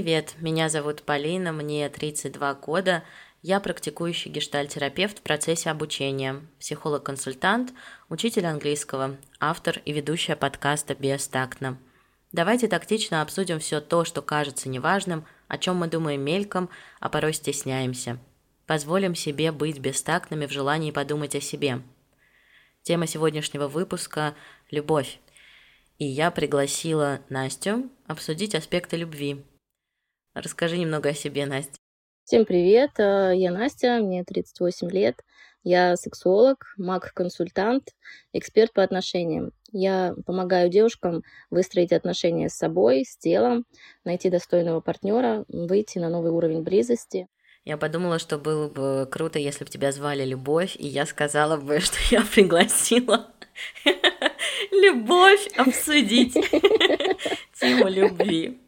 привет! Меня зовут Полина, мне 32 года. Я практикующий гештальтерапевт в процессе обучения, психолог-консультант, учитель английского, автор и ведущая подкаста «Бестактно». Давайте тактично обсудим все то, что кажется неважным, о чем мы думаем мельком, а порой стесняемся. Позволим себе быть бестактными в желании подумать о себе. Тема сегодняшнего выпуска – любовь. И я пригласила Настю обсудить аспекты любви. Расскажи немного о себе, Настя. Всем привет, э, я Настя, мне 38 лет. Я сексолог, маг-консультант, эксперт по отношениям. Я помогаю девушкам выстроить отношения с собой, с телом, найти достойного партнера, выйти на новый уровень близости. Я подумала, что было бы круто, если бы тебя звали Любовь, и я сказала бы, что я пригласила Любовь обсудить тему любви.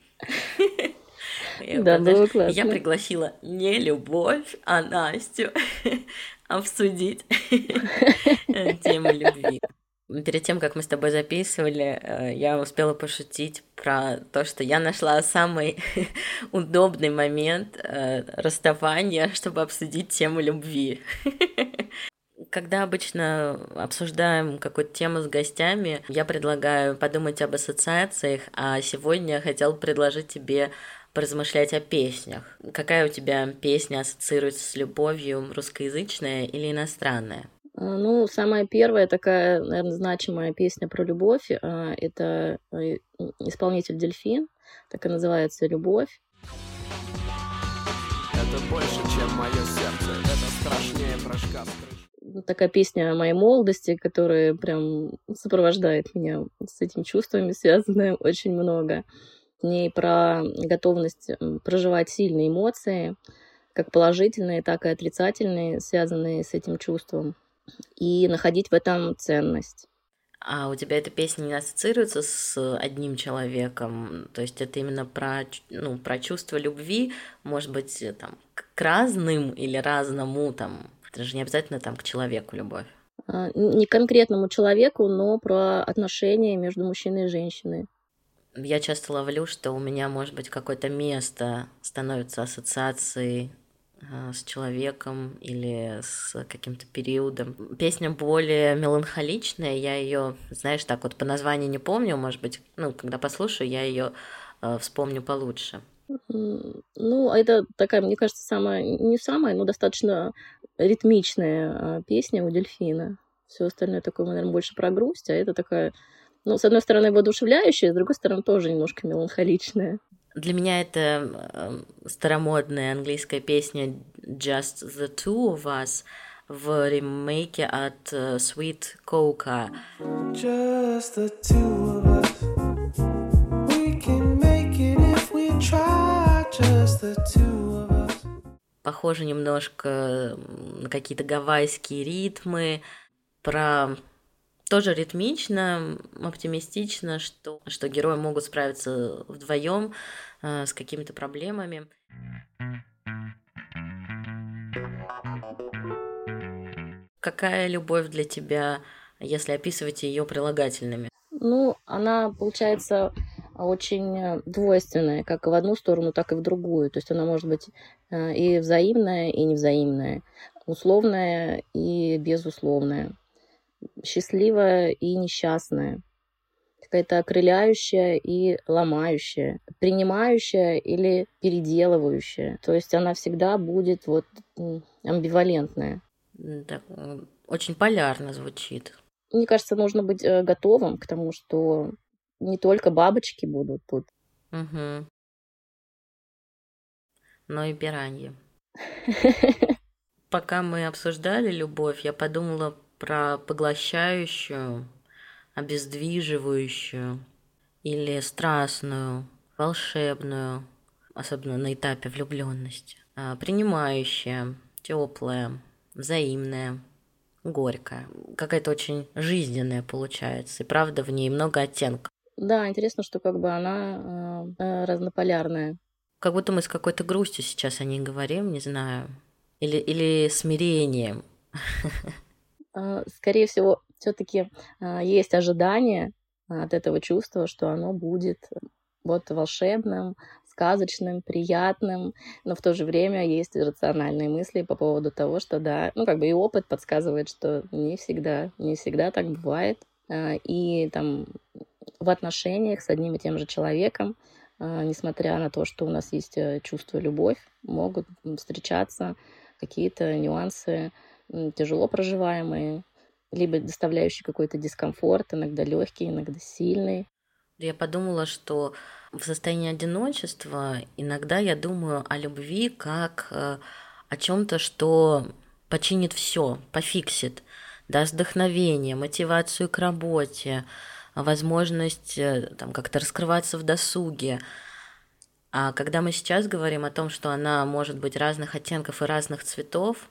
Да, было классно. Я пригласила не любовь, а Настю обсудить тему любви. Перед тем, как мы с тобой записывали, э, я успела пошутить про то, что я нашла самый удобный момент э, расставания, чтобы обсудить тему любви когда обычно обсуждаем какую-то тему с гостями, я предлагаю подумать об ассоциациях, а сегодня я хотела предложить тебе поразмышлять о песнях. Какая у тебя песня ассоциируется с любовью, русскоязычная или иностранная? А, ну, самая первая такая, наверное, значимая песня про любовь а, — это э, исполнитель Дельфин, так и называется «Любовь». Это больше, чем мое сердце, это страшнее прыжка такая песня о моей молодости, которая прям сопровождает меня с этими чувствами, связанная очень много. Ней про готовность проживать сильные эмоции, как положительные, так и отрицательные, связанные с этим чувством, и находить в этом ценность. А у тебя эта песня не ассоциируется с одним человеком? То есть это именно про, ну, про чувство любви, может быть, там, к разным или разному там это же не обязательно там к человеку любовь. А, не конкретному человеку, но про отношения между мужчиной и женщиной. Я часто ловлю, что у меня, может быть, какое-то место становится ассоциацией а, с человеком или с каким-то периодом. Песня более меланхоличная, я ее, знаешь, так вот по названию не помню, может быть, ну, когда послушаю, я ее э, вспомню получше. Ну, это такая, мне кажется, самая, не самая, но достаточно ритмичная а, песня у дельфина. Все остальное такое, наверное, больше про грусть, а это такая, ну, с одной стороны, воодушевляющая, с другой стороны, тоже немножко меланхоличная. Для меня это э, старомодная английская песня Just the Two of Us в ремейке от э, Sweet Coca. Just the two of us. We can make it if we try. Just the two of us похоже немножко на какие-то гавайские ритмы, про тоже ритмично, оптимистично, что, что герои могут справиться вдвоем э, с какими-то проблемами. Какая любовь для тебя, если описывать ее прилагательными? Ну, она, получается, очень э, двойственная, как в одну сторону, так и в другую. То есть она может быть э, и взаимная, и невзаимная, условная и безусловная, счастливая и несчастная, какая-то окрыляющая и ломающая, принимающая или переделывающая. То есть она всегда будет вот амбивалентная. Так, очень полярно звучит. Мне кажется, нужно быть э, готовым к тому, что не только бабочки будут тут. Угу. Но и пираньи. Пока мы обсуждали любовь, я подумала про поглощающую, обездвиживающую или страстную, волшебную, особенно на этапе влюбленности, а, принимающая, теплая, взаимная, горькая, какая-то очень жизненная получается, и правда в ней много оттенков. Да, интересно, что как бы она э, разнополярная. Как будто мы с какой-то грустью сейчас о ней говорим, не знаю. Или, или смирением. А, скорее всего, все-таки а, есть ожидание от этого чувства, что оно будет вот волшебным, сказочным, приятным, но в то же время есть рациональные мысли по поводу того, что да, ну как бы и опыт подсказывает, что не всегда, не всегда так бывает. А, и там в отношениях с одним и тем же человеком, а, несмотря на то, что у нас есть э, чувство любовь, могут встречаться какие-то нюансы тяжело проживаемые, либо доставляющие какой-то дискомфорт, иногда легкий, иногда сильный. Я подумала, что в состоянии одиночества иногда я думаю о любви как э, о чем-то, что починит все, пофиксит, даст вдохновение, мотивацию к работе, возможность э, там, как-то раскрываться в досуге. А когда мы сейчас говорим о том, что она может быть разных оттенков и разных цветов,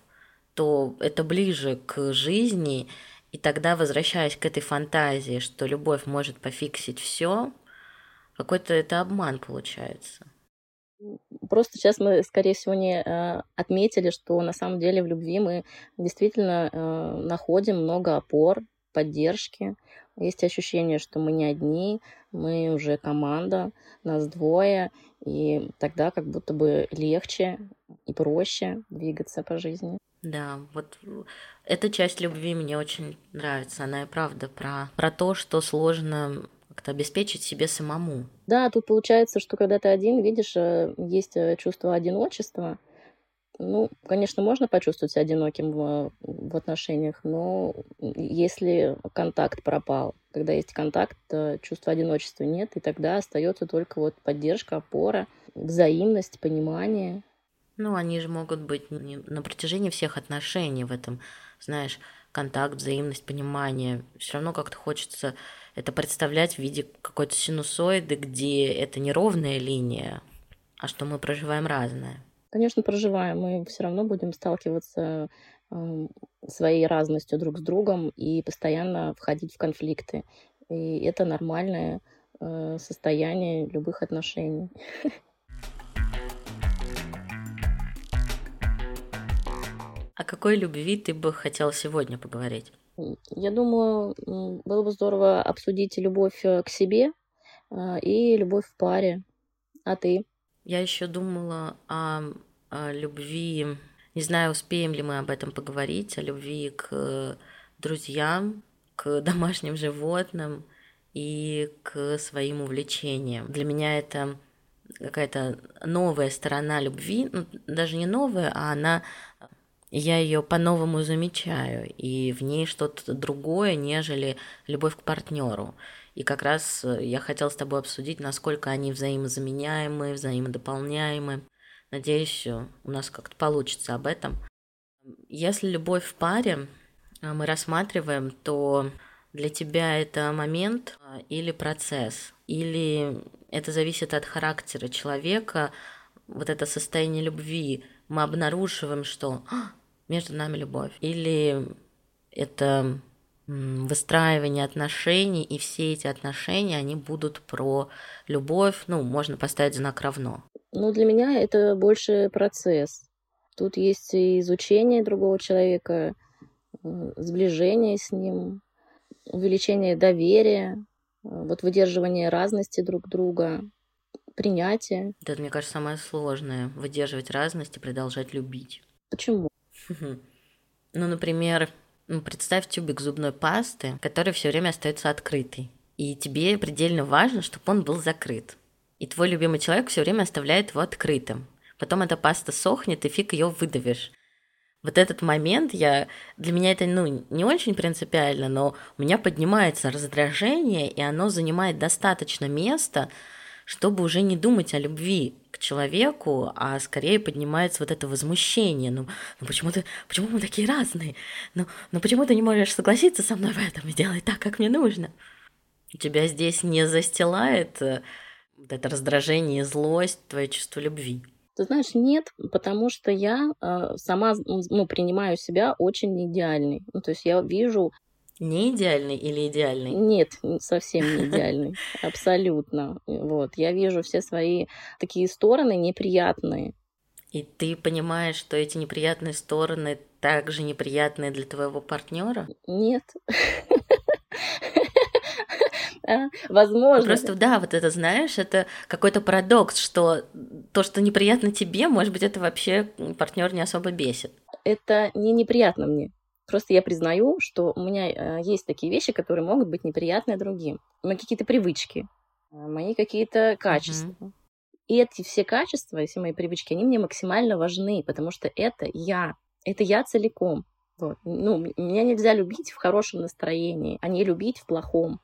то это ближе к жизни, и тогда, возвращаясь к этой фантазии, что любовь может пофиксить все, какой-то это обман получается. Просто сейчас мы, скорее всего, не э, отметили, что на самом деле в любви мы действительно э, находим много опор, поддержки. Есть ощущение, что мы не одни, мы уже команда, нас двое, и тогда как будто бы легче и проще двигаться по жизни. Да, вот эта часть любви мне очень нравится. Она и правда про, про то, что сложно как-то обеспечить себе самому. Да, тут получается, что когда ты один, видишь, э, есть э, чувство одиночества. Ну, конечно, можно почувствовать себя одиноким в, в отношениях, но если контакт пропал, когда есть контакт, чувства одиночества нет, и тогда остается только вот поддержка, опора, взаимность, понимание. Ну, они же могут быть на протяжении всех отношений в этом, знаешь, контакт, взаимность, понимание. Все равно как-то хочется это представлять в виде какой-то синусоиды, где это не ровная линия, а что мы проживаем разное. Конечно, проживаем. Мы все равно будем сталкиваться э, своей разностью друг с другом и постоянно входить в конфликты. И это нормальное э, состояние любых отношений. О какой любви ты бы хотел сегодня поговорить? Я думаю, было бы здорово обсудить любовь э, к себе э, и любовь в паре. А ты? Я еще думала о, о любви, не знаю, успеем ли мы об этом поговорить, о любви к друзьям, к домашним животным и к своим увлечениям. Для меня это какая-то новая сторона любви, ну, даже не новая, а она я ее по-новому замечаю, и в ней что-то другое, нежели любовь к партнеру. И как раз э, я хотела с тобой обсудить, насколько они взаимозаменяемы, взаимодополняемы. Надеюсь, э, у нас как-то получится об этом. Если любовь в паре э, мы рассматриваем, то для тебя это момент или процесс, или это зависит от характера человека, вот это состояние любви, мы обнаруживаем, что «А, между нами любовь. Или это выстраивание отношений, и все эти отношения, они будут про любовь, ну, можно поставить знак равно. Ну, для меня это больше процесс. Тут есть и изучение другого человека, сближение с ним, увеличение доверия, вот выдерживание разности друг друга, принятие. Это, мне кажется, самое сложное – выдерживать разность и продолжать любить. Почему? Ну, например, представь тюбик зубной пасты, который все время остается открытый. И тебе предельно важно, чтобы он был закрыт. И твой любимый человек все время оставляет его открытым. Потом эта паста сохнет, и фиг ее выдавишь. Вот этот момент я для меня это ну не очень принципиально, но у меня поднимается раздражение, и оно занимает достаточно места, чтобы уже не думать о любви к человеку, а скорее поднимается вот это возмущение. Ну, ну почему, ты, почему мы такие разные? Ну, ну почему ты не можешь согласиться со мной в этом и делать так, как мне нужно? Тебя здесь не застилает э, вот это раздражение, злость, твое чувство любви? Ты знаешь, нет, потому что я э, сама ну, принимаю себя очень идеальной. Ну, то есть я вижу не идеальный или идеальный? Нет, совсем не идеальный. Абсолютно. Вот. Я вижу все свои такие стороны неприятные. И ты понимаешь, что эти неприятные стороны также неприятные для твоего партнера? Нет. А, возможно. Просто, да, вот это, знаешь, это какой-то парадокс, что то, что неприятно тебе, может быть, это вообще партнер не особо бесит. Это не неприятно мне. Просто я признаю, что у меня э, есть такие вещи, которые могут быть неприятны другим. Мои какие-то привычки, э, мои какие-то качества. Mm-hmm. И эти все качества, все мои привычки, они мне максимально важны, потому что это я. Это я целиком. Вот. Ну, меня нельзя любить в хорошем настроении, а не любить в плохом.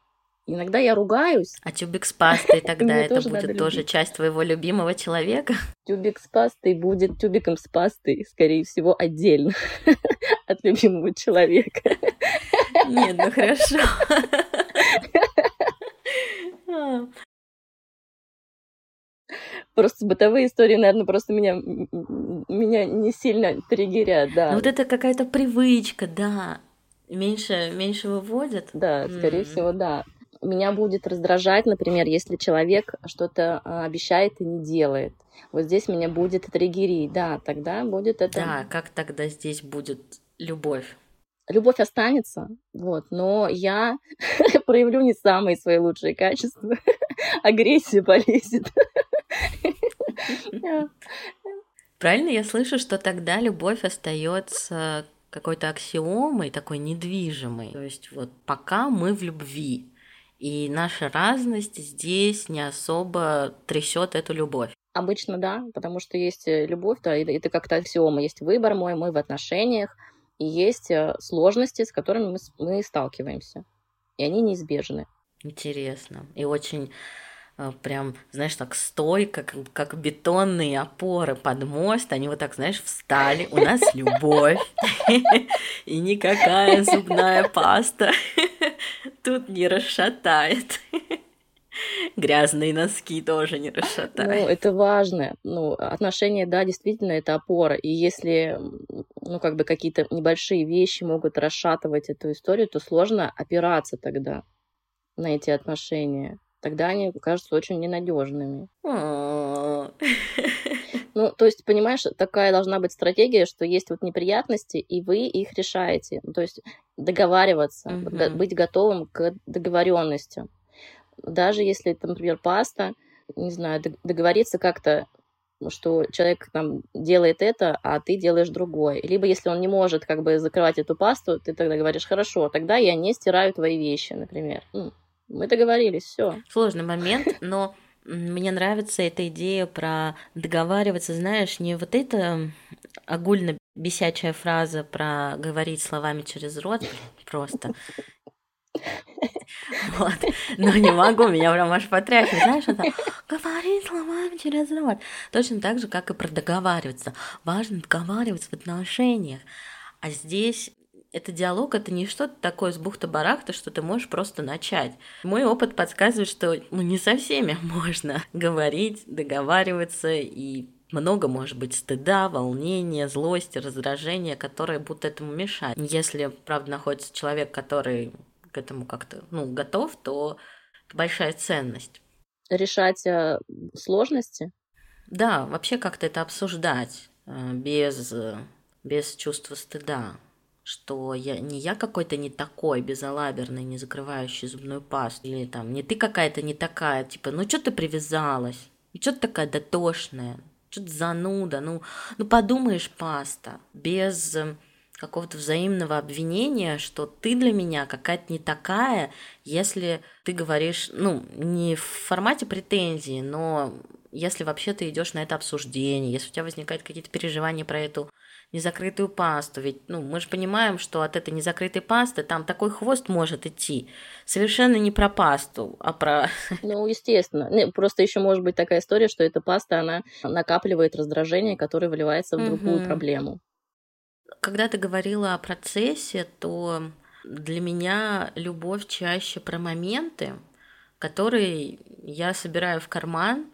Иногда я ругаюсь. А тюбик с пастой тогда это будет тоже часть твоего любимого человека? Тюбик с пастой будет тюбиком с пастой, скорее всего, отдельно от любимого человека. Нет, ну хорошо. Просто бытовые истории, наверное, просто меня, меня не сильно триггерят, да. Ну вот это какая-то привычка, да. Меньше, меньше выводят. Да, скорее mm. всего, да. Меня будет раздражать, например, если человек что-то а, обещает и не делает. Вот здесь меня будет триггерить, да, тогда будет это... Да, как тогда здесь будет любовь? Любовь останется, вот, но я проявлю не самые свои лучшие качества. Агрессия полезет. Правильно я слышу, что тогда любовь остается какой-то аксиомой, такой недвижимой. То есть вот пока мы в любви, и наша разность здесь не особо трясет эту любовь. Обычно да, потому что есть э, любовь, да, это как-то аксиома, есть выбор мой, мы в отношениях, и есть э, сложности, с которыми мы, мы сталкиваемся. И они неизбежны. Интересно. И очень прям, знаешь, так стойко, как, как бетонные опоры под мост, они вот так, знаешь, встали, у нас любовь, и никакая зубная паста тут не расшатает. Грязные носки тоже не расшатают. Ну, это важно. Ну, отношения, да, действительно, это опора. И если, ну, как бы какие-то небольшие вещи могут расшатывать эту историю, то сложно опираться тогда на эти отношения тогда они кажутся очень ненадежными. Ну, то есть, понимаешь, такая должна быть стратегия, что есть вот неприятности, и вы их решаете. Ну, то есть договариваться, угу. быть готовым к договоренности. Даже если это, например, паста, не знаю, договориться как-то что человек там делает это, а ты делаешь другое. Либо если он не может как бы закрывать эту пасту, ты тогда говоришь, хорошо, тогда я не стираю твои вещи, например. Мы договорились, все. Сложный момент, но мне нравится эта идея про договариваться, знаешь, не вот эта огульно бесячая фраза про говорить словами через рот, просто. Вот. Но не могу, меня прям аж потряхивает. Знаешь, это говорить словами через рот. Точно так же, как и про договариваться. Важно договариваться в отношениях. А здесь это диалог, это не что-то такое с бухта-барахта, что ты можешь просто начать. Мой опыт подсказывает, что ну, не со всеми можно говорить, договариваться, и много может быть стыда, волнения, злости, раздражения, которые будут этому мешать. Если, правда, находится человек, который к этому как-то ну, готов, то это большая ценность. Решать э, сложности? Да, вообще как-то это обсуждать э, без, э, без чувства стыда что я не я какой-то не такой, безалаберный, не закрывающий зубную пасту, или там не ты какая-то не такая, типа, ну что ты привязалась, и что ты такая дотошная, что ты зануда, ну, ну подумаешь, паста, без эм, какого-то взаимного обвинения, что ты для меня какая-то не такая, если ты говоришь, ну, не в формате претензии, но если вообще ты идешь на это обсуждение, если у тебя возникают какие-то переживания про эту незакрытую пасту. Ведь ну, мы же понимаем, что от этой незакрытой пасты там такой хвост может идти. Совершенно не про пасту, а про... Ну, естественно. Просто еще может быть такая история, что эта паста, она накапливает раздражение, которое выливается в другую угу. проблему. Когда ты говорила о процессе, то для меня любовь чаще про моменты, которые я собираю в карман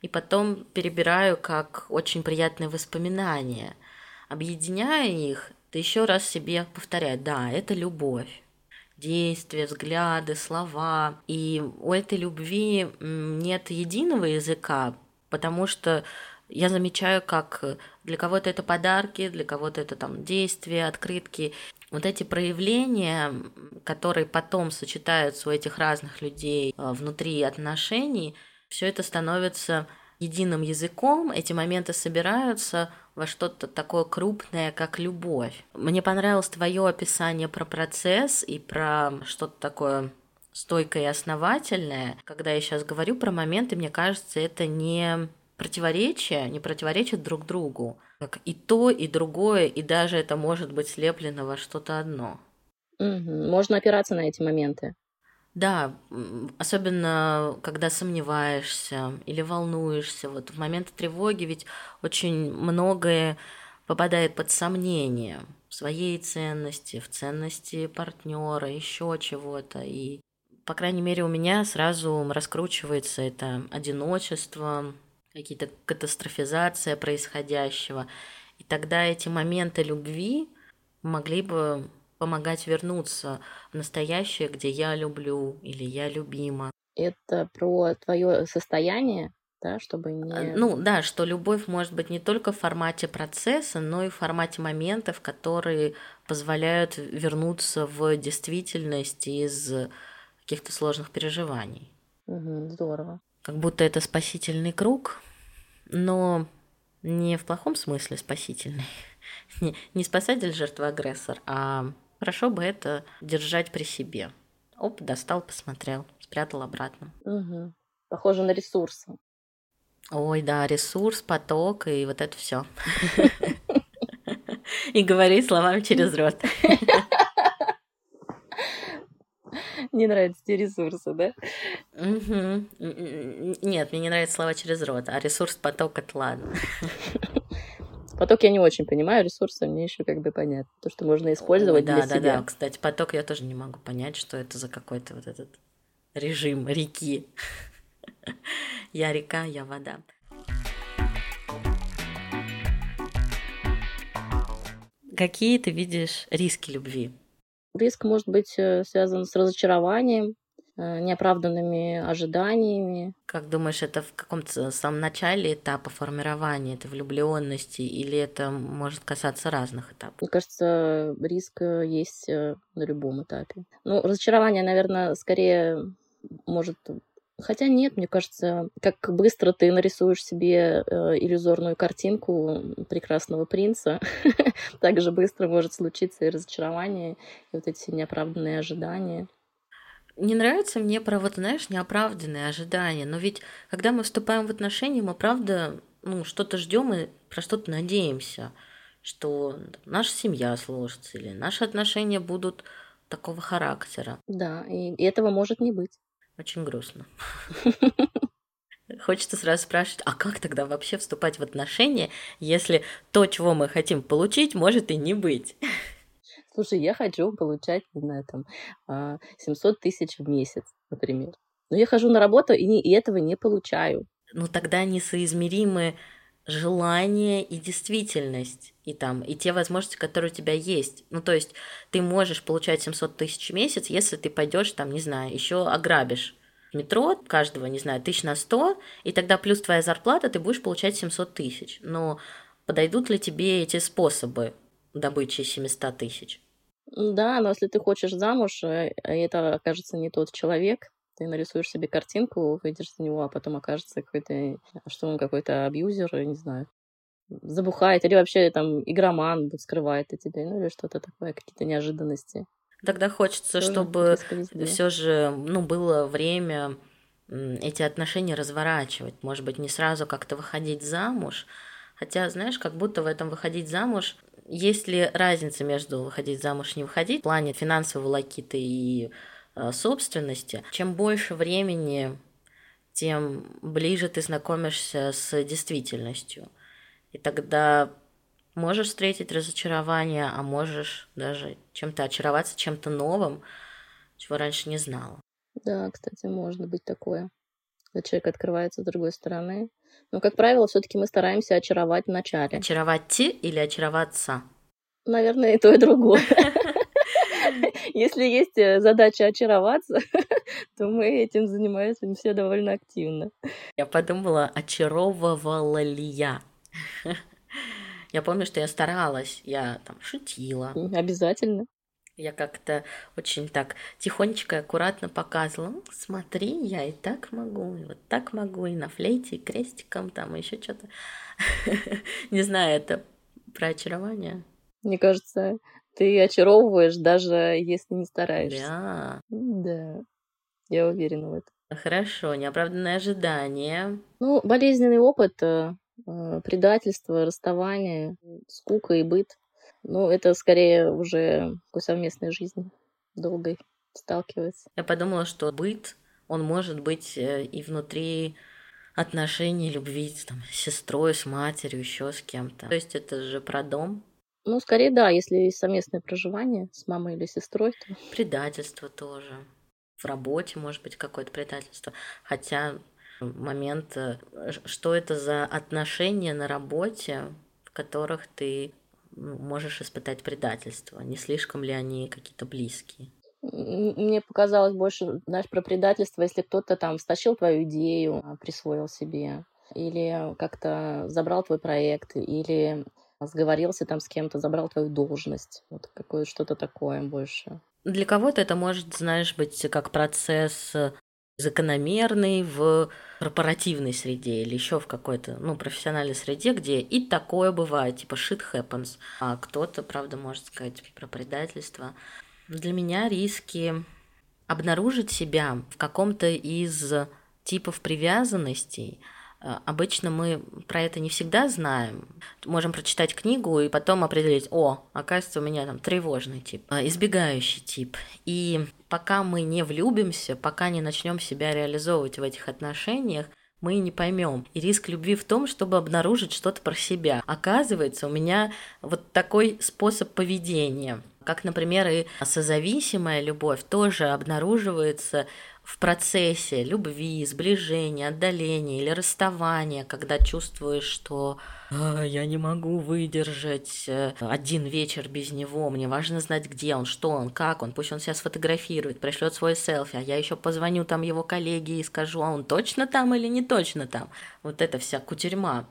и потом перебираю как очень приятные воспоминания объединяя их, ты еще раз себе повторяй, да, это любовь. Действия, взгляды, слова. И у этой любви нет единого языка, потому что Я замечаю, как для кого-то это подарки, для кого-то это там действия, открытки. Вот эти проявления, которые потом сочетаются у этих разных людей э, внутри отношений, все это становится единым языком, эти моменты собираются во что-то такое крупное, как любовь. Мне понравилось твое описание про процесс и про что-то такое стойкое и основательное. Когда я сейчас говорю про моменты, мне кажется, это не противоречие, не противоречат друг другу. Как и то, и другое, и даже это может быть слеплено во что-то одно. Можно опираться на эти моменты. Да, особенно когда сомневаешься или волнуешься. Вот в моменты тревоги ведь очень многое попадает под сомнение в своей ценности, в ценности партнера, еще чего-то. И, по крайней мере, у меня сразу раскручивается это одиночество, какие-то катастрофизация происходящего. И тогда эти моменты любви могли бы помогать вернуться в настоящее, где я люблю или я любима. Это про твое состояние, да, чтобы не... А, ну да, что любовь может быть не только в формате процесса, но и в формате моментов, которые позволяют вернуться в действительность из каких-то сложных переживаний. Угу, здорово. Как будто это спасительный круг, но не в плохом смысле спасительный. Не, не спасатель жертва агрессор, а Хорошо бы это держать при себе. Оп, достал, посмотрел, спрятал обратно. Угу. Похоже на ресурсы. Ой, да, ресурс, поток и вот это все. И говори словами через рот. Не нравятся те ресурсы, да? Нет, мне не нравятся слова через рот, а ресурс, поток это ладно. Поток я не очень понимаю, ресурсы мне еще как бы понятно. То, что можно использовать да, для да, себя. Да, да, кстати, поток я тоже не могу понять, что это за какой-то вот этот режим реки. Я река, я вода. Какие ты видишь риски любви? Риск может быть э, связан с разочарованием, неоправданными ожиданиями. Как думаешь, это в каком-то самом начале этапа формирования этой влюбленности, или это может касаться разных этапов? Мне кажется, риск э, есть э, на любом этапе. Ну, разочарование, наверное, скорее может Хотя нет, мне кажется, как быстро ты нарисуешь себе э, иллюзорную картинку прекрасного принца, так же быстро может случиться и разочарование, и вот эти неоправданные ожидания. Не нравится мне про вот, знаешь, неоправданные ожидания. Но ведь, когда мы вступаем в отношения, мы правда ну, что-то ждем и про что-то надеемся, что наша семья сложится или наши отношения будут такого характера. Да, и этого может не быть. Очень грустно. Хочется сразу спрашивать, а как тогда вообще вступать в отношения, если то, чего мы хотим получить, может и не быть? Слушай, я хочу получать, не знаю, там, 700 а, тысяч в месяц, например. Но я хожу на работу и, не, и этого не получаю. Ну тогда несоизмеримы желание и действительность, и там, и те возможности, которые у тебя есть. Ну, то есть ты можешь получать 700 тысяч в месяц, если ты пойдешь там, не знаю, еще ограбишь метро каждого, не знаю, тысяч на 100, и тогда плюс твоя зарплата, ты будешь получать 700 тысяч. Но подойдут ли тебе эти способы добычи 700 тысяч? Да, но если ты хочешь замуж, э, это окажется не тот человек, ты нарисуешь себе картинку, выйдешь за него, а потом окажется какой-то, что он какой-то абьюзер, не знаю, забухает, или вообще там игроман скрывает от тебя, ну или что-то такое, какие-то неожиданности. Тогда хочется, Тоже чтобы все же, ну, было время эти отношения разворачивать. Может быть, не сразу как-то выходить замуж. Хотя, знаешь, как будто в этом выходить замуж есть ли разница между выходить замуж и не выходить в плане финансовой волокиты и э, собственности? Чем больше времени, тем ближе ты знакомишься с действительностью. И тогда можешь встретить разочарование, а можешь даже чем-то очароваться, чем-то новым, чего раньше не знала. Да, кстати, может быть такое. Когда человек открывается с другой стороны, но, как правило, все-таки мы стараемся очаровать вначале. Очаровать те или очароваться? Наверное, и то, и другое. Если есть э, задача очароваться, то мы этим занимаемся все довольно активно. Я подумала, очаровывала ли я? Я помню, что я старалась, я там шутила. Обязательно. Я как-то очень так тихонечко и аккуратно показывала. смотри, я и так могу, и вот так могу, и на флейте, и крестиком, там, и еще что-то. Не знаю, это про очарование. Мне кажется, ты очаровываешь, даже если не стараешься. Да. Да, я уверена в этом. Хорошо, неоправданное ожидание. Ну, болезненный опыт, э, э, предательство, расставание, скука и быт. Ну, это скорее уже такой совместной жизни долгой сталкивается. Я подумала, что быт, он может быть э, и внутри отношений, любви там, с сестрой, с матерью, еще с кем-то. То есть это же про дом, ну, скорее, да, если есть совместное проживание с мамой или сестрой, то... Предательство тоже. В работе может быть какое-то предательство. Хотя момент, э, что это за отношения на работе, в которых ты можешь испытать предательство? Не слишком ли они какие-то близкие? Мне показалось больше, знаешь, про предательство, если кто-то там стащил твою идею, а, присвоил себе, или как-то забрал твой проект, или сговорился там с кем-то, забрал твою должность. Вот какое что-то такое больше. Для кого-то это может, знаешь, быть как процесс э, закономерный в корпоративной среде или еще в какой-то, ну, профессиональной среде, где и такое бывает, типа shit happens. А кто-то, правда, может сказать про предательство. Для меня риски обнаружить себя в каком-то из типов привязанностей – обычно мы про это не всегда знаем. Можем прочитать книгу и потом определить, о, оказывается, у меня там тревожный тип, э, избегающий тип. И пока мы не влюбимся, пока не начнем себя реализовывать в этих отношениях, мы не поймем. И риск любви в том, чтобы обнаружить что-то про себя. Оказывается, у меня вот такой способ поведения. Как, например, и созависимая любовь тоже обнаруживается в процессе любви, сближения, отдаления или расставания, когда чувствуешь, что а, я не могу выдержать э, один вечер без него, мне важно знать, где он, что он, как он, пусть он себя сфотографирует, пришлет свой селфи, а я еще позвоню там его коллеге и скажу, а он точно там или не точно там. Вот это вся кутерьма.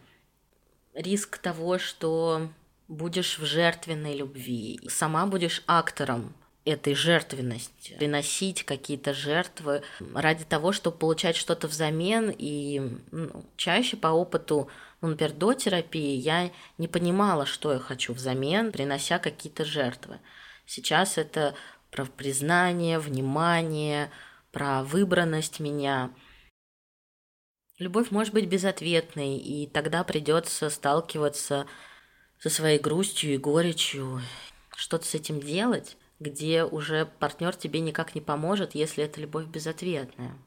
Риск того, что будешь в жертвенной любви, сама будешь актором этой жертвенности, приносить какие-то жертвы ради того, чтобы получать что-то взамен. И ну, чаще по опыту, ну, например, до терапии я не понимала, что я хочу взамен, принося какие-то жертвы. Сейчас это про признание, внимание, про выбранность меня. Любовь может быть безответной, и тогда придется сталкиваться со своей грустью и горечью, что-то с этим делать где уже партнер тебе никак не поможет, если это любовь безответная.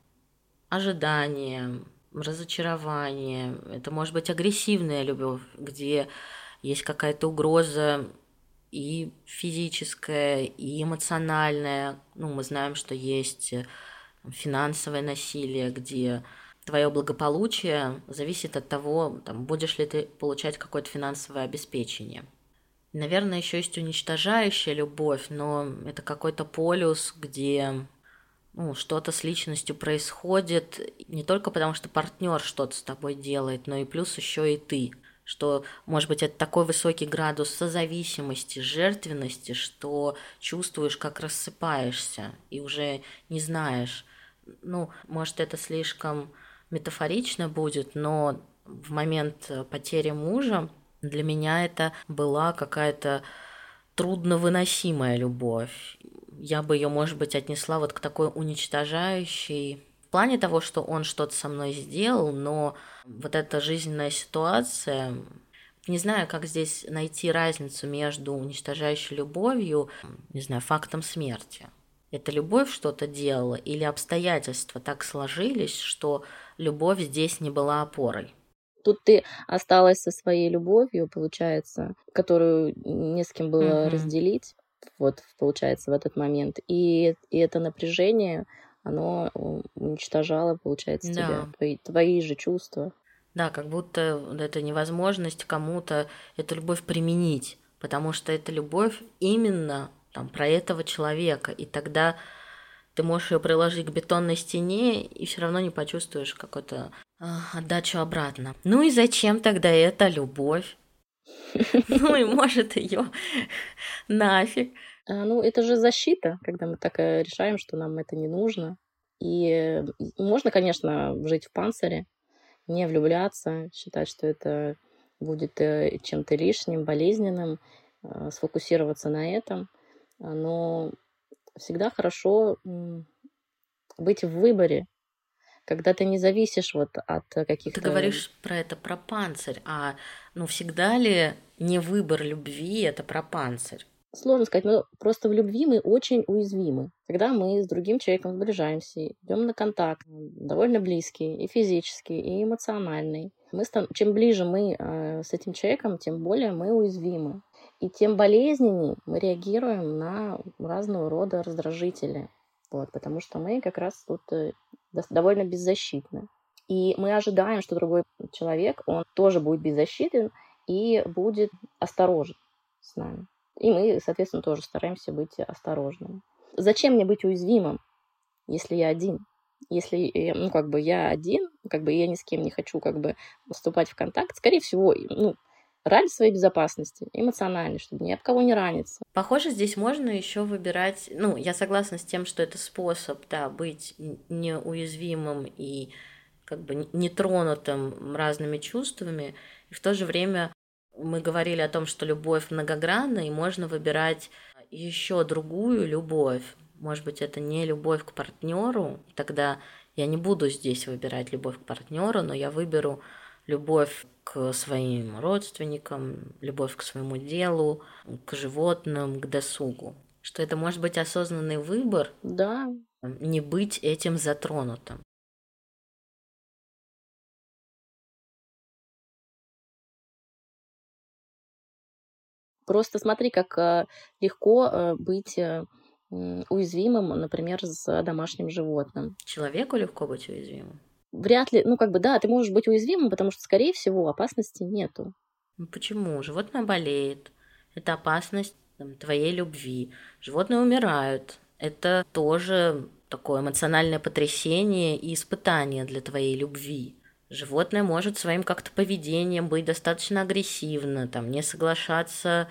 Ожидание, разочарование, это может быть агрессивная любовь, где есть какая-то угроза и физическая, и эмоциональная. Ну, мы знаем, что есть финансовое насилие, где твое благополучие зависит от того, там, будешь ли ты получать какое-то финансовое обеспечение. Наверное, еще есть уничтожающая любовь, но это какой-то полюс, где ну, что-то с личностью происходит не только потому, что партнер что-то с тобой делает, но и плюс еще и ты. Что, может быть, это такой высокий градус созависимости, жертвенности, что чувствуешь, как рассыпаешься, и уже не знаешь. Ну, может, это слишком метафорично будет, но в момент потери мужа для меня это была какая-то трудновыносимая любовь. Я бы ее, может быть, отнесла вот к такой уничтожающей в плане того, что он что-то со мной сделал, но вот эта жизненная ситуация, не знаю, как здесь найти разницу между уничтожающей любовью, не знаю, фактом смерти. Это любовь что-то делала или обстоятельства так сложились, что любовь здесь не была опорой. Тут ты осталась со своей любовью, получается, которую не с кем было mm-hmm. разделить, вот, получается, в этот момент. И, и это напряжение, оно уничтожало, получается, да. тебя, твои, твои же чувства. Да, как будто это невозможность кому-то эту любовь применить, потому что эта любовь именно там, про этого человека, и тогда ты можешь ее приложить к бетонной стене и все равно не почувствуешь какую-то э, отдачу обратно. Ну и зачем тогда эта любовь? Ну и может ее нафиг. А, ну, это же защита, когда мы так э, решаем, что нам это не нужно. И можно, конечно, жить в панцире, не влюбляться, считать, что это будет э, чем-то лишним, болезненным, э, сфокусироваться на этом. Но всегда хорошо быть в выборе, когда ты не зависишь вот от каких-то... Ты говоришь про это, про панцирь, а ну всегда ли не выбор любви это про панцирь? Сложно сказать, но просто в любви мы очень уязвимы. Когда мы с другим человеком сближаемся, идем на контакт, довольно близкий и физический, и эмоциональный. Мы стан... Чем ближе мы э, с этим человеком, тем более мы уязвимы. И тем болезненнее мы реагируем на разного рода раздражители. Вот, потому что мы как раз тут э, довольно беззащитны. И мы ожидаем, что другой человек, он тоже будет беззащитен и будет осторожен с нами. И мы, соответственно, тоже стараемся быть осторожными. Зачем мне быть уязвимым, если я один? Если, ну, как бы я один, как бы я ни с кем не хочу как бы вступать в контакт, скорее всего, ну, ради своей безопасности, эмоциональной, чтобы ни от кого не раниться. Похоже, здесь можно еще выбирать, ну, я согласна с тем, что это способ, да, быть неуязвимым и как бы нетронутым разными чувствами, и в то же время мы говорили о том, что любовь многогранна, и можно выбирать еще другую любовь. Может быть, это не любовь к партнеру, тогда я не буду здесь выбирать любовь к партнеру, но я выберу любовь к своим родственникам, любовь к своему делу, к животным, к досугу. Что это может быть осознанный выбор. Да. Не быть этим затронутым. Просто смотри, как э, легко э, быть э, уязвимым, например, с домашним животным. Человеку легко быть уязвимым? Вряд ли, ну как бы да, ты можешь быть уязвимым, потому что, скорее всего, опасности нету. Ну почему? Животное болеет. Это опасность там, твоей любви. Животные умирают. Это тоже такое эмоциональное потрясение и испытание для твоей любви. Животное может своим как-то поведением быть достаточно агрессивно, там, не соглашаться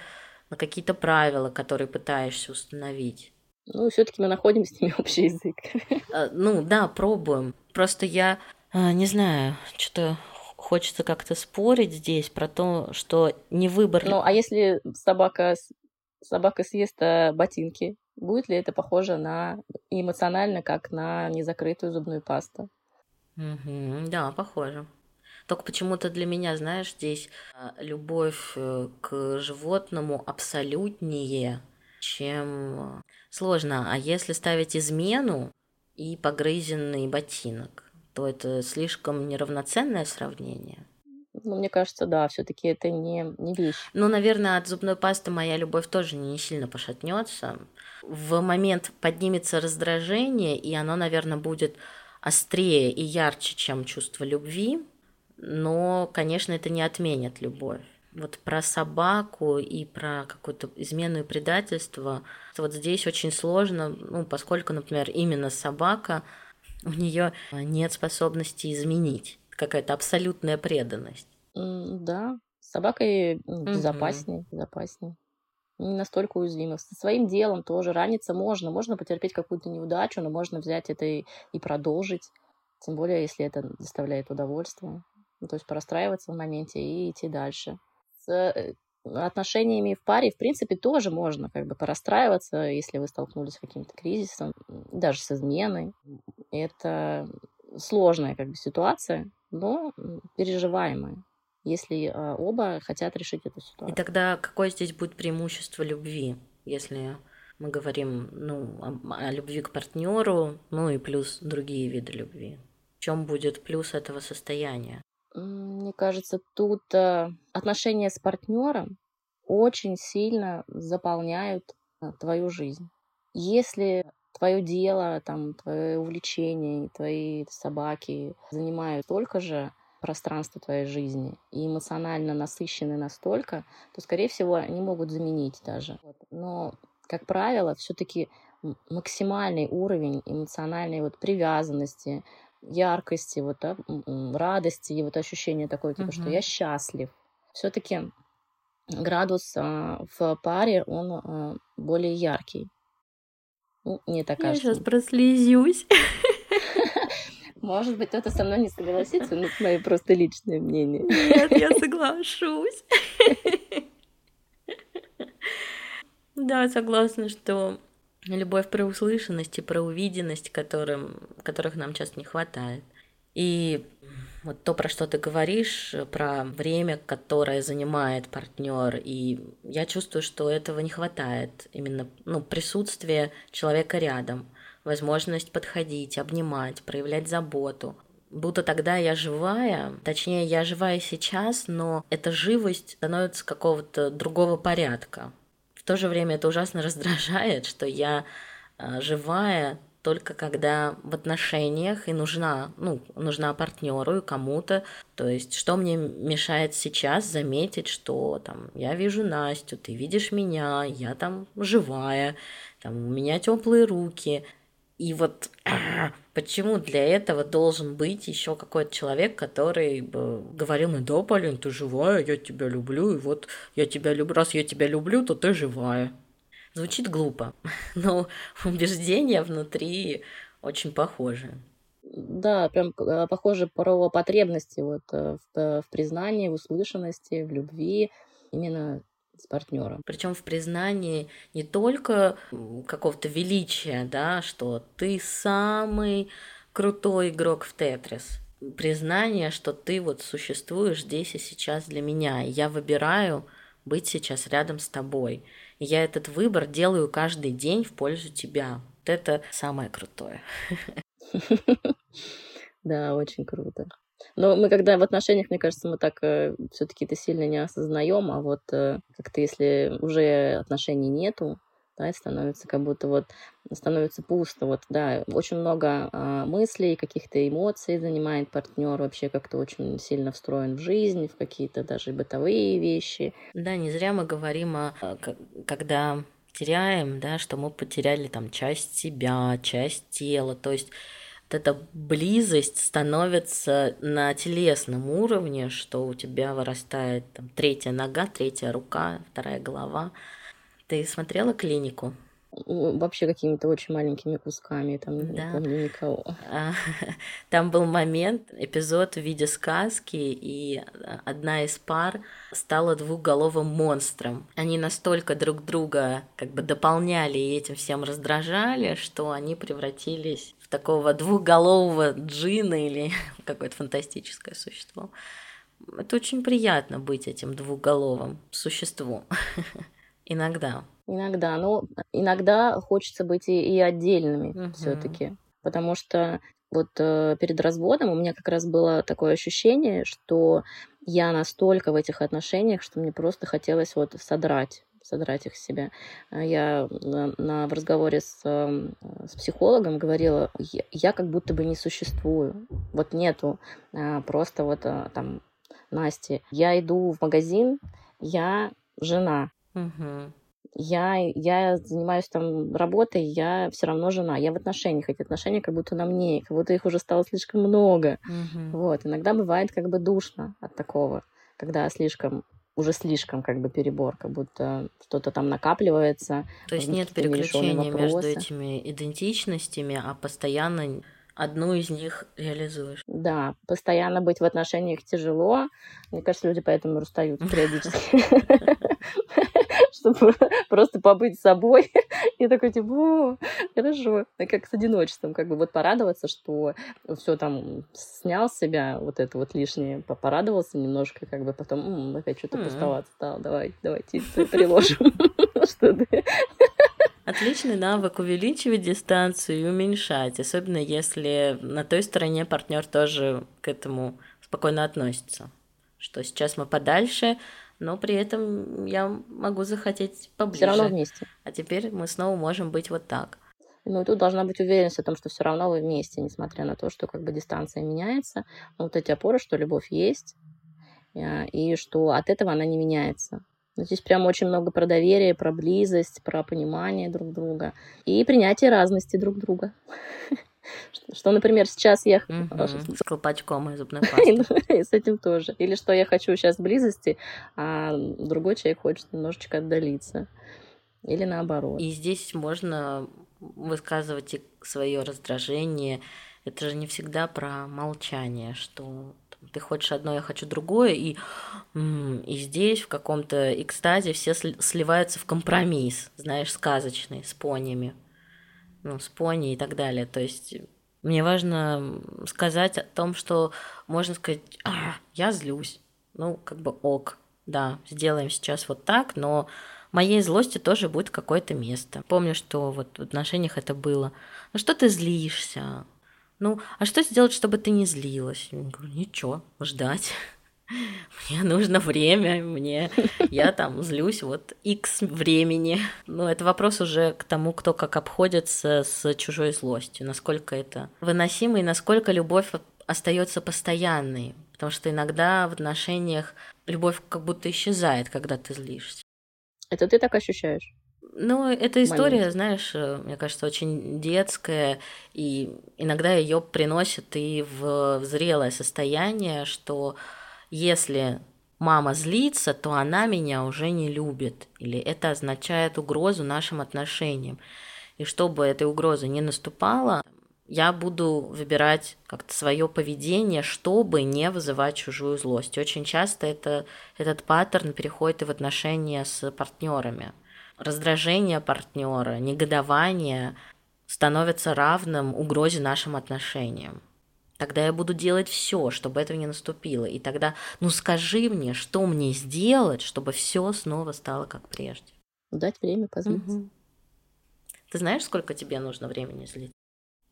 на какие-то правила, которые пытаешься установить. Ну, все-таки мы находим с ними общий язык. А, ну, да, пробуем. Просто я а, не знаю, что хочется как-то спорить здесь про то, что не выбор. Ну, а если собака, собака съест э, ботинки, будет ли это похоже на эмоционально, как на незакрытую зубную пасту? Угу, да, похоже. Только почему-то для меня, знаешь, здесь любовь э, к животному абсолютнее, чем сложно. А если ставить измену и погрызенный ботинок, то это слишком неравноценное сравнение. Ну, мне кажется, да, все-таки это не, не вещь. Ну, наверное, от зубной пасты моя любовь тоже не сильно пошатнется. В момент поднимется раздражение, и оно, наверное, будет острее и ярче, чем чувство любви. Но, конечно, это не отменит любовь вот про собаку и про какую-то измену и предательство, вот здесь очень сложно, ну, поскольку, например, именно собака, у нее нет способности изменить, какая-то абсолютная преданность. Да, с собакой безопаснее, угу. безопаснее. Не настолько уязвима. Со своим делом тоже раниться можно. Можно потерпеть какую-то неудачу, но можно взять это и, и продолжить. Тем более, если это доставляет удовольствие. Ну, то есть простраиваться в моменте и идти дальше с э, отношениями в паре, в принципе, тоже можно как бы порастраиваться, если вы столкнулись с каким-то кризисом, даже с изменой. Это сложная как бы ситуация, но переживаемая, если а, оба хотят решить эту ситуацию. И тогда какое здесь будет преимущество любви, если мы говорим ну, о, о любви к партнеру, ну и плюс другие виды любви? В чем будет плюс этого состояния? Кажется, тут э, отношения с партнером очень сильно заполняют э, твою жизнь. Если твое дело, там, твое увлечение, твои собаки занимают столько же пространства твоей жизни и эмоционально насыщены настолько, то, скорее всего, они могут заменить даже. Но как правило, все-таки максимальный уровень эмоциональной вот привязанности, яркости, вот, да, радости и вот ощущение такое, типа, uh-huh. что я счастлив. Все-таки градус а, в паре, он а, более яркий. Ну, мне так кажется. Я сейчас прослезюсь. Может быть, кто-то со мной не согласится, но это мое просто личное мнение. Нет, я соглашусь. Да, согласна, что любовь про услышанность и про увиденность, которым, которых нам часто не хватает. И вот то, про что ты говоришь, про время, которое занимает партнер, и я чувствую, что этого не хватает. Именно ну, присутствие человека рядом, возможность подходить, обнимать, проявлять заботу. Будто тогда я живая, точнее, я живая сейчас, но эта живость становится какого-то другого порядка. В то же время это ужасно раздражает, что я а, живая только когда в отношениях и нужна, ну, нужна партнеру и кому-то. То есть, что мне мешает сейчас заметить, что там я вижу Настю, ты видишь меня, я там живая, там у меня теплые руки. И вот почему для этого должен быть еще какой-то человек, который бы говорил, ну да, Полин, ты живая, я тебя люблю, и вот я тебя люблю, раз я тебя люблю, то ты живая. Звучит глупо, но убеждения внутри очень похожи. Да, прям э, похоже про потребности вот э, в, э, в признании, в услышанности, в любви. Именно с партнером. Причем в признании не только какого-то величия, да, что ты самый крутой игрок в Тетрис. Признание, что ты вот существуешь здесь и сейчас для меня. И я выбираю быть сейчас рядом с тобой. И я этот выбор делаю каждый день в пользу тебя. Вот это самое крутое. Да, очень круто. Но мы когда в отношениях, мне кажется, мы так э, все-таки это сильно не осознаем, а вот э, как-то если уже отношений нету, да, и становится как будто вот становится пусто, вот, да, очень много э, мыслей, каких-то эмоций занимает партнер, вообще как-то очень сильно встроен в жизнь, в какие-то даже бытовые вещи. Да, не зря мы говорим о, когда теряем, да, что мы потеряли там часть себя, часть тела, то есть эта близость становится на телесном уровне, что у тебя вырастает там, третья нога, третья рука, вторая голова. Ты смотрела клинику? Вообще какими-то очень маленькими кусками, там да. не помню никого. А, там был момент, эпизод в виде сказки, и одна из пар стала двухголовым монстром. Они настолько друг друга как бы дополняли и этим всем раздражали, что они превратились такого двухголового джина или какое-то фантастическое существо. Это очень приятно быть этим двухголовым существом. Иногда. Иногда. Но иногда хочется быть и, и отдельными угу. все-таки. Потому что вот э, перед разводом у меня как раз было такое ощущение, что я настолько в этих отношениях, что мне просто хотелось вот содрать содрать их с себя. А я на, в разговоре с, эм, с психологом говорила, я, я как будто бы не существую. Вот нету а, просто вот а, там Насти. Я иду в магазин, я жена. Угу. Я, я занимаюсь там работой, я все равно жена. Я в отношениях. Эти отношения как будто на мне, как будто их уже стало слишком много. Угу. Вот. Иногда бывает как бы душно от такого, когда слишком уже слишком как бы перебор, как будто что-то там накапливается. То есть нет переключения между этими идентичностями, а постоянно одну из них реализуешь. Да, постоянно быть в отношениях тяжело. Мне кажется, люди поэтому расстают периодически. Чтобы просто побыть собой. И такой, типа, хорошо. Как с одиночеством, как бы вот порадоваться, что все там снял с себя вот это вот лишнее, порадовался немножко, как бы потом опять что-то пустовато стало. Давай, давайте приложим. Что ты Отличный навык увеличивать дистанцию и уменьшать, особенно если на той стороне партнер тоже к этому спокойно относится. Что сейчас мы подальше, но при этом я могу захотеть поближе. Все равно вместе. А теперь мы снова можем быть вот так. Ну и тут должна быть уверенность о том, что все равно вы вместе, несмотря на то, что как бы дистанция меняется. Но вот эти опоры, что любовь есть, э, и что от этого она не меняется. Здесь прям очень много про доверие, про близость, про понимание друг друга и принятие разности друг друга. Что, например, сейчас я... С колпачком и зубной пастой. И с этим тоже. Или что я хочу сейчас близости, а другой человек хочет немножечко отдалиться. Или наоборот. И здесь можно высказывать свое раздражение. Это же не всегда про молчание, что ты хочешь одно, я хочу другое, и, и здесь в каком-то экстазе все сливаются в компромисс, знаешь, сказочный, с понями, ну, с пони и так далее. То есть мне важно сказать о том, что можно сказать, а, я злюсь, ну, как бы ок, да, сделаем сейчас вот так, но моей злости тоже будет какое-то место. Помню, что вот в отношениях это было. Ну что ты злишься? Ну, а что сделать, чтобы ты не злилась? Я говорю, ничего, ждать. Мне нужно время, мне я там злюсь вот x времени. Ну, это вопрос уже к тому, кто как обходится с чужой злостью, насколько это выносимо и насколько любовь остается постоянной. Потому что иногда в отношениях любовь как будто исчезает, когда ты злишься. Это ты так ощущаешь? Ну, эта история, момент. знаешь, э, мне кажется, очень детская, и иногда ее приносит и в зрелое состояние, что если мама злится, то она меня уже не любит, или это означает угрозу нашим отношениям. И чтобы этой угрозы не наступало, я буду выбирать как-то свое поведение, чтобы не вызывать чужую злость. Очень часто это, этот паттерн переходит и в отношения с партнерами раздражение партнера, негодование становится равным угрозе нашим отношениям. Тогда я буду делать все, чтобы этого не наступило. И тогда, ну скажи мне, что мне сделать, чтобы все снова стало как прежде. Дать время позлиться. Угу. Ты знаешь, сколько тебе нужно времени злить?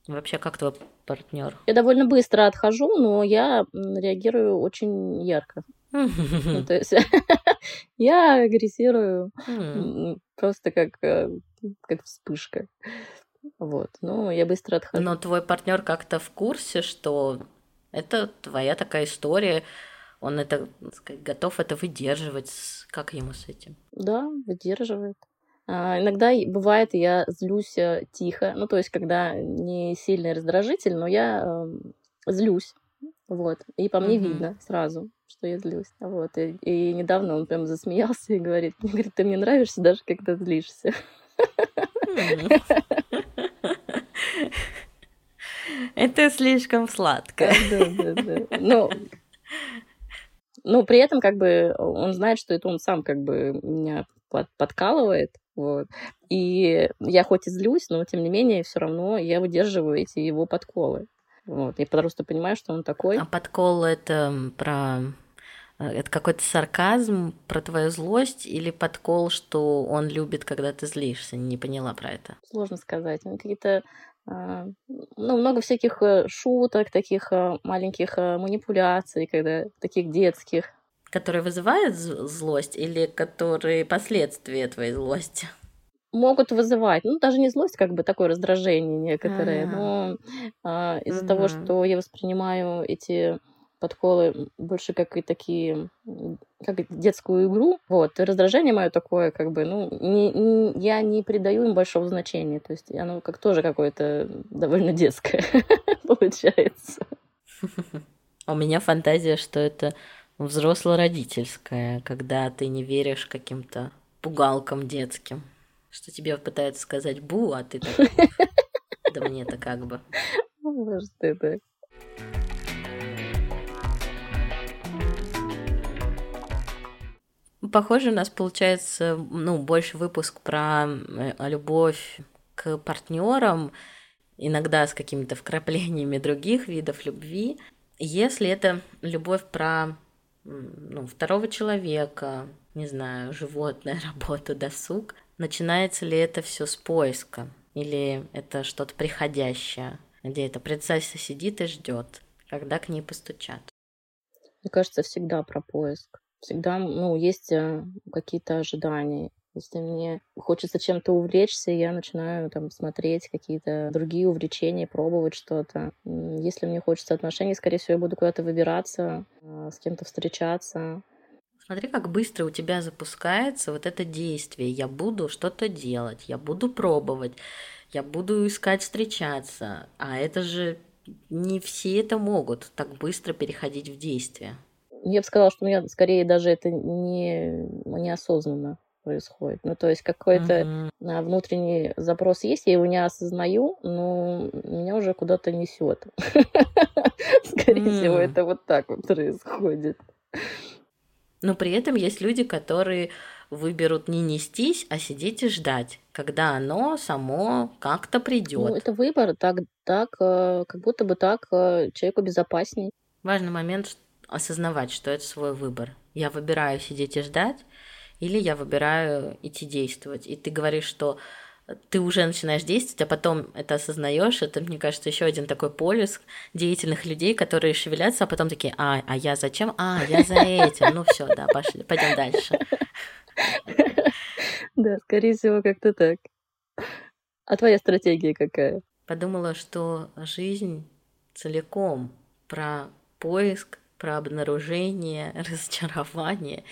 Вообще, как твой партнер? Я довольно быстро отхожу, но я реагирую очень ярко. Ну, то есть я агрессирую просто как, э, как вспышка. Вот. Ну, я быстро отхожу. Но твой партнер как-то в курсе, что это твоя такая история, он это сказать, готов это выдерживать. Как ему с этим? Да, выдерживает. А, иногда бывает, я злюсь э, тихо, ну, то есть, когда не сильный раздражитель, но я э, злюсь. Вот. И по мне mm-hmm. видно сразу, что я злюсь. Вот. И, и недавно он прям засмеялся и говорит, мне говорит, ты мне нравишься даже когда злишься. Это слишком сладко. Да, да, да. Ну, ну, при этом, как бы, он знает, что это он сам, как бы, меня под, подкалывает, вот. И я хоть и злюсь, но, тем не менее, все равно я выдерживаю эти его подколы. Вот. Я просто понимаю, что он такой. А подкол это про э, это какой-то сарказм про твою злость или подкол, что он любит, когда ты злишься? Не поняла про это. Сложно сказать. Какие-то а, ну, много всяких э, шуток, таких э, маленьких манипуляций, когда таких детских. Которые вызывают злость или которые последствия твоей злости? Могут вызывать, ну, даже не злость, как бы такое раздражение некоторые, А-а-а. но а, из-за того, что я воспринимаю эти подколы больше как и такие, как детскую игру, вот, и раздражение мое такое, как бы, ну, не, не, я не придаю им большого значения, то есть оно как тоже какое-то довольно детское получается. У меня фантазия, что это взросло-родительская, когда ты не веришь каким-то пугалкам детским что тебе пытаются сказать бу, а ты так, да мне-то как бы. Может, ты так. Похоже, у нас получается, ну, больше выпуск про э, любовь к партнерам, иногда с какими-то вкраплениями других видов любви. Если это любовь про ну, второго человека, не знаю, животное, работу, досуг, Начинается ли это все с поиска? Или это что-то приходящее, где эта принцесса сидит и ждет, когда к ней постучат? Мне кажется, всегда про поиск. Всегда, ну, есть э, какие-то ожидания. Если мне хочется чем-то увлечься, я начинаю там смотреть какие-то другие увлечения, пробовать что-то. Если мне хочется отношений, скорее всего, я буду куда-то выбираться, э, с кем-то встречаться. Смотри, как быстро у тебя запускается вот это действие. Я буду что-то делать, я буду пробовать, я буду искать встречаться. А это же не все это могут так быстро переходить в действие. Я бы сказала, что у меня скорее даже это не неосознанно происходит. Ну, то есть какой-то uh-huh. внутренний запрос есть, я его не осознаю, но меня уже куда-то несет. Скорее всего, это вот так вот происходит. Но при этом есть люди, которые выберут не нестись, а сидеть и ждать, когда оно само как-то придет. Ну, это выбор, так, так, э, как будто бы так э, человеку безопасней. Важный момент осознавать, что это свой выбор. Я выбираю сидеть и ждать, или я выбираю идти действовать. И ты говоришь, что ты уже начинаешь действовать, а потом это осознаешь. Это, мне кажется, еще один такой полюс деятельных людей, которые шевелятся, а потом такие, а, а я зачем? А, я за этим. Ну все, да, пошли, пойдем дальше. Да, скорее всего, как-то так. А твоя стратегия какая? Подумала, что жизнь целиком про поиск, про обнаружение, разочарование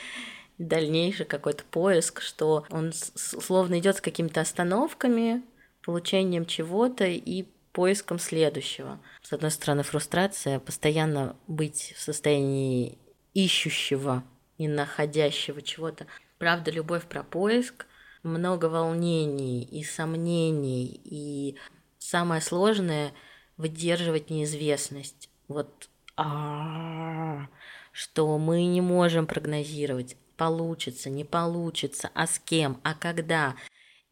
дальнейший какой-то поиск, что он словно идет с какими-то остановками, получением чего-то и поиском следующего. С одной стороны, фрустрация, постоянно быть в состоянии ищущего и находящего чего-то. Правда, любовь про поиск, много волнений и сомнений, и самое сложное — выдерживать неизвестность. Вот а, что мы не можем прогнозировать, получится, не получится, а с кем, а когда.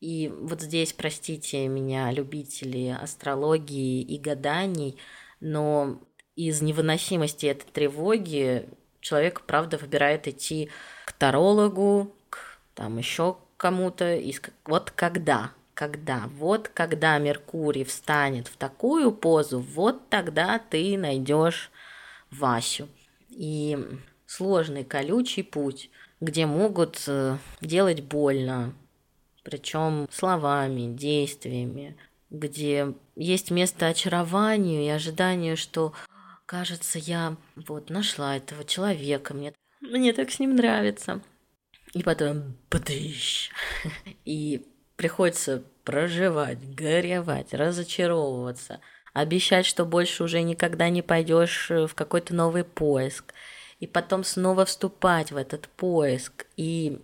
И вот здесь, простите меня, любители астрологии и гаданий, но из невыносимости этой тревоги человек, правда, выбирает идти к тарологу, к там еще кому-то. Из... Вот когда, когда, вот когда Меркурий встанет в такую позу, вот тогда ты найдешь Васю. И сложный, колючий путь где могут э, делать больно, причем словами, действиями, где есть место очарованию и ожиданию, что кажется, я вот нашла этого человека, мне, мне так с ним нравится. И потом бдыщ. И приходится проживать, горевать, разочаровываться, обещать, что больше уже никогда не пойдешь э, в какой-то новый поиск – и потом снова вступать в этот поиск, и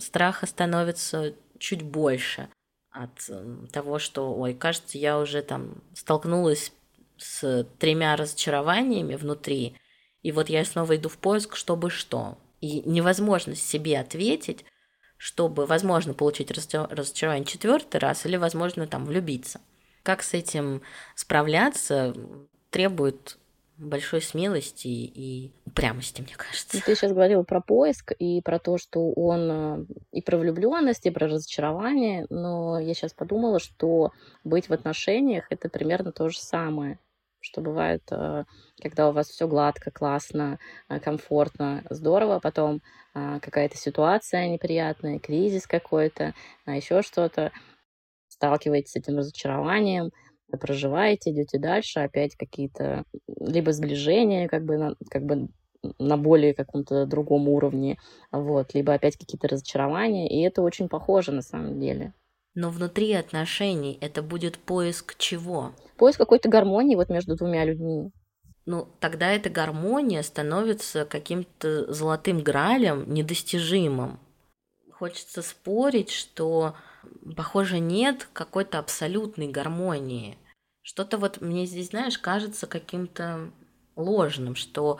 страха становится чуть больше от того, что, ой, кажется, я уже там столкнулась с тремя разочарованиями внутри, и вот я снова иду в поиск, чтобы что. И невозможно себе ответить, чтобы, возможно, получить разочарование четвертый раз или, возможно, там влюбиться. Как с этим справляться, требует большой смелости и упрямости, мне кажется. Ты сейчас говорил про поиск и про то, что он э, и про влюбленность, и про разочарование, но я сейчас подумала, что быть в отношениях это примерно то же самое что бывает, э, когда у вас все гладко, классно, э, комфортно, здорово, потом какая-то ситуация неприятная, кризис какой-то, еще что-то, сталкиваетесь с этим разочарованием, проживаете, идете дальше, опять какие-то либо сближения, как бы, на, как бы на более каком-то другом уровне, вот, либо опять какие-то разочарования, и это очень похоже на самом деле. Но внутри отношений это будет поиск чего? Поиск какой-то гармонии вот между двумя людьми. Ну, тогда эта гармония становится каким-то золотым гралем, недостижимым. Хочется спорить, что, похоже, нет какой-то абсолютной гармонии. Что-то вот мне здесь, знаешь, кажется каким-то ложным, что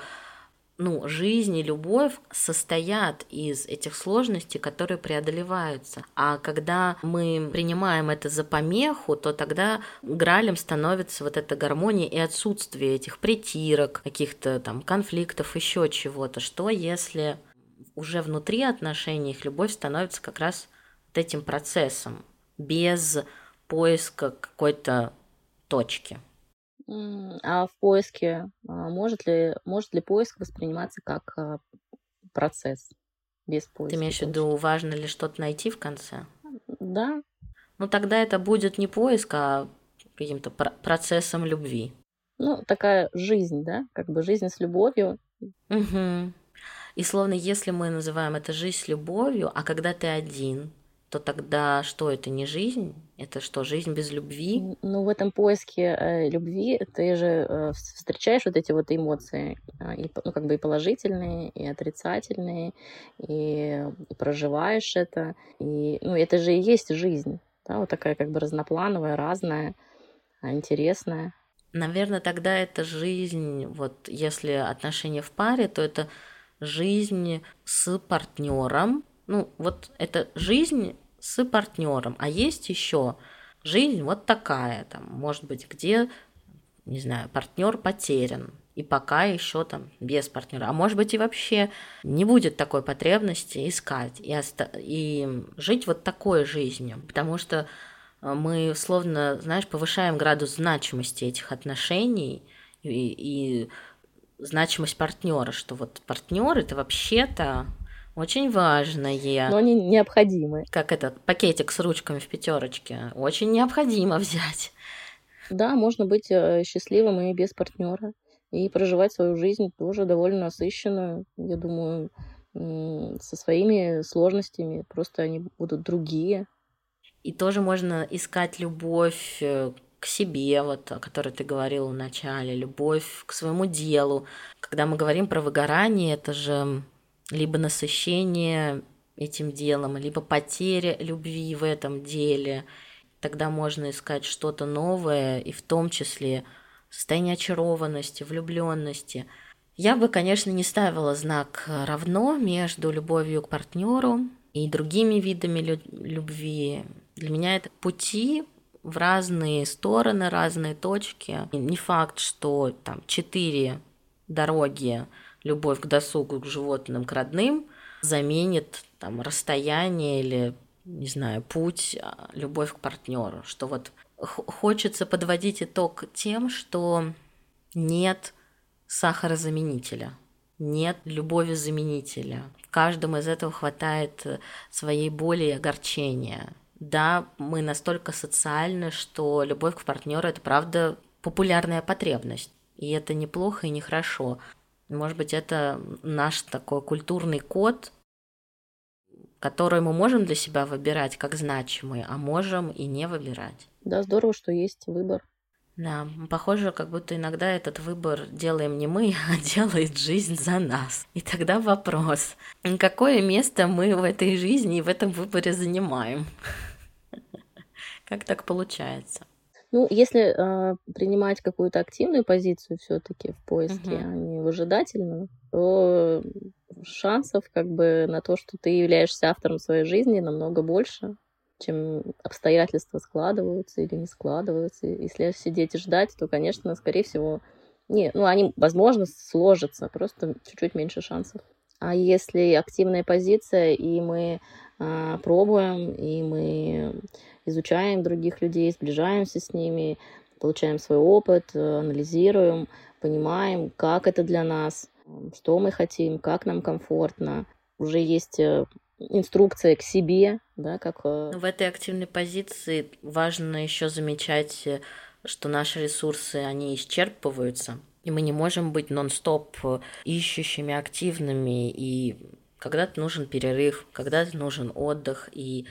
ну, жизнь и любовь состоят из этих сложностей, которые преодолеваются. А когда мы принимаем это за помеху, то тогда гралем становится вот эта гармония и отсутствие этих притирок, каких-то там конфликтов, еще чего-то. Что если уже внутри отношений их любовь становится как раз этим процессом, без поиска какой-то точки. А в поиске а, может ли, может ли поиск восприниматься как а, процесс без поиска? Ты имеешь в виду, важно ли что-то найти в конце? Да. Ну тогда это будет не поиск, а каким-то процессом любви. Ну, такая жизнь, да, как бы жизнь с любовью. Угу. И словно если мы называем это жизнь с любовью, а когда ты один, то тогда что это не жизнь? Это что, жизнь без любви? Ну, в этом поиске э, любви ты же э, встречаешь вот эти вот эмоции, э, и, ну, как бы и положительные, и отрицательные, и, и проживаешь это. И, ну, это же и есть жизнь, да, вот такая как бы разноплановая, разная, а, интересная. Наверное, тогда это жизнь, вот если отношения в паре, то это жизнь с партнером. Ну, вот это жизнь с партнером. А есть еще жизнь вот такая, там, может быть, где, не знаю, партнер потерян, и пока еще там без партнера. А может быть и вообще не будет такой потребности искать и, оста- и жить вот такой жизнью, потому что а, мы словно, знаешь, повышаем градус значимости этих отношений и, и значимость партнера, что вот партнер это вообще-то очень важное. Но они необходимы. Как этот пакетик с ручками в пятерочке. Очень необходимо взять. Да, можно быть э, счастливым и без партнера. И проживать свою жизнь тоже довольно насыщенную, я думаю, со своими сложностями. Просто они будут другие. И тоже можно искать любовь э, к себе, вот, о которой ты говорил в начале, любовь к своему делу. Когда мы говорим про выгорание, это же либо насыщение этим делом, либо потеря любви в этом деле. Тогда можно искать что-то новое, и в том числе состояние очарованности, влюбленности. Я бы, конечно, не ставила знак равно между любовью к партнеру и другими видами любви, для меня это пути в разные стороны, разные точки. Не факт, что там четыре дороги, любовь к досугу, к животным, к родным, заменит там расстояние или, не знаю, путь, а, любовь к партнеру. Что вот хочется подводить итог тем, что нет сахарозаменителя, нет любови заменителя. В каждом из этого хватает э, своей боли и огорчения да, мы настолько социальны, что любовь к партнеру это правда популярная потребность. И это неплохо и нехорошо. Может быть, это наш такой культурный код, который мы можем для себя выбирать как значимый, а можем и не выбирать. Да, здорово, что есть выбор. Да, похоже, как будто иногда этот выбор делаем не мы, а делает жизнь за нас. И тогда вопрос, какое место мы в этой жизни и в этом выборе занимаем? Как так получается? Ну, если э, принимать какую-то активную позицию все-таки в поиске, угу. а не выжидательную, то шансов как бы на то, что ты являешься автором своей жизни, намного больше, чем обстоятельства складываются или не складываются. Если сидеть и ждать, то, конечно, скорее всего, не, ну, они, возможно, сложатся, просто чуть-чуть меньше шансов. А если активная позиция, и мы пробуем, и мы изучаем других людей, сближаемся с ними, получаем свой опыт, э, анализируем, понимаем, как это для нас, что мы хотим, как нам комфортно. Уже есть э, инструкция к себе, да, как... Э, В этой активной позиции важно еще замечать, что наши ресурсы, они исчерпываются, и мы не можем быть нон-стоп ищущими, активными, и когда-то нужен перерыв, когда-то нужен отдых, и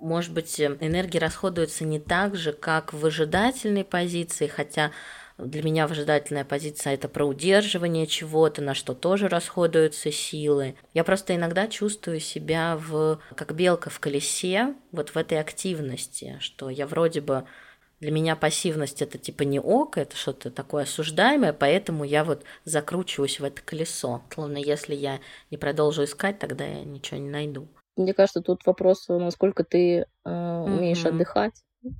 может быть, э, энергия расходуется не так же, как в выжидательной позиции, хотя для меня выжидательная позиция это про удерживание чего-то, на что тоже расходуются силы. Я просто иногда чувствую себя в, как белка в колесе, вот в этой активности, что я вроде бы для меня пассивность это типа не ок, это что-то такое осуждаемое, поэтому я вот закручиваюсь в это колесо. Словно если я не продолжу искать, тогда я ничего не найду. Мне кажется, тут вопрос, насколько ты э, умеешь mm-hmm. отдыхать.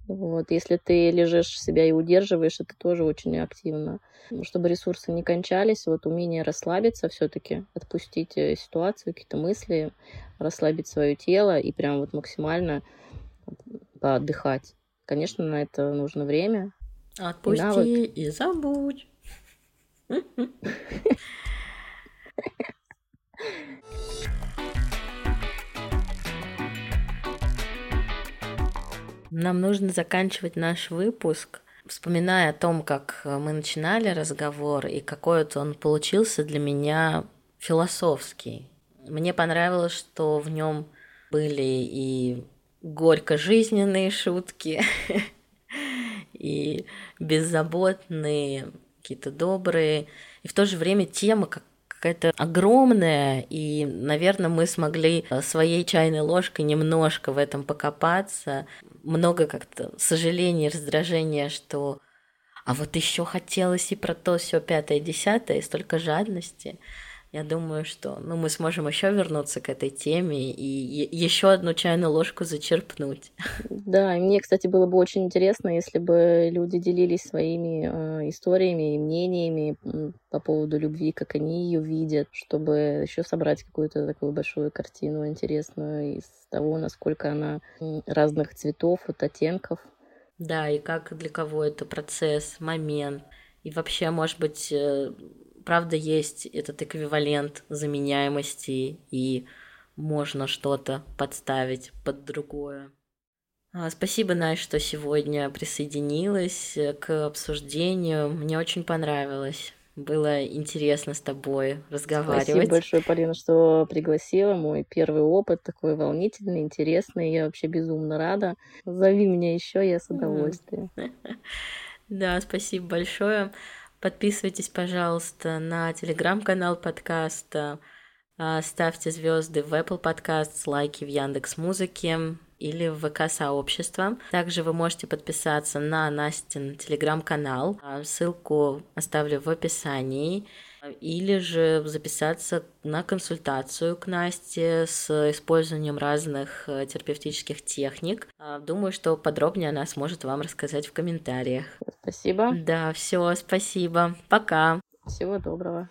Вот, если ты лежишь себя и удерживаешь, это тоже очень активно. Чтобы ресурсы не кончались, вот умение расслабиться все-таки, отпустить э, ситуацию, какие-то мысли, расслабить свое тело и прям вот максимально поотдыхать. Конечно, на это нужно время. Отпусти и, и забудь. Нам нужно заканчивать наш выпуск, вспоминая о том, как мы начинали разговор и какой вот он получился для меня философский. Мне понравилось, что в нем были и горько-жизненные шутки, и беззаботные, какие-то добрые, и в то же время тема как какая-то огромная, и, наверное, мы смогли э, своей чайной ложкой немножко в этом покопаться. Много как-то сожаления, раздражения, что а вот еще хотелось и про то все пятое, десятое, и столько жадности. Я думаю, что ну, мы сможем еще вернуться к этой теме и еще одну чайную ложку зачерпнуть. Да, и мне, кстати, было бы очень интересно, если бы люди делились своими э, историями и мнениями по поводу любви, как они ее видят, чтобы еще собрать какую-то такую большую картину интересную из того, насколько она разных цветов, вот оттенков. Да, и как для кого это процесс, момент. И вообще, может быть, э, правда есть этот эквивалент заменяемости, и можно что-то подставить под другое. А, спасибо, Настя, что сегодня присоединилась к обсуждению. Мне очень понравилось. Было интересно с тобой разговаривать. Спасибо большое, Полина, что пригласила. Мой первый опыт такой волнительный, интересный. Я вообще безумно рада. Зови меня еще, я с удовольствием. Да, спасибо большое. Подписывайтесь, пожалуйста, на телеграм-канал подкаста, а, ставьте звезды в Apple Podcasts, лайки в Яндекс Музыке или в ВК-сообщество. Также вы можете подписаться на Настин телеграм-канал. А, ссылку оставлю в описании или же записаться на консультацию к Насте с использованием разных э, терапевтических техник. А, думаю, что подробнее она сможет вам рассказать в комментариях. Спасибо. Да, все, спасибо. Пока. Всего доброго.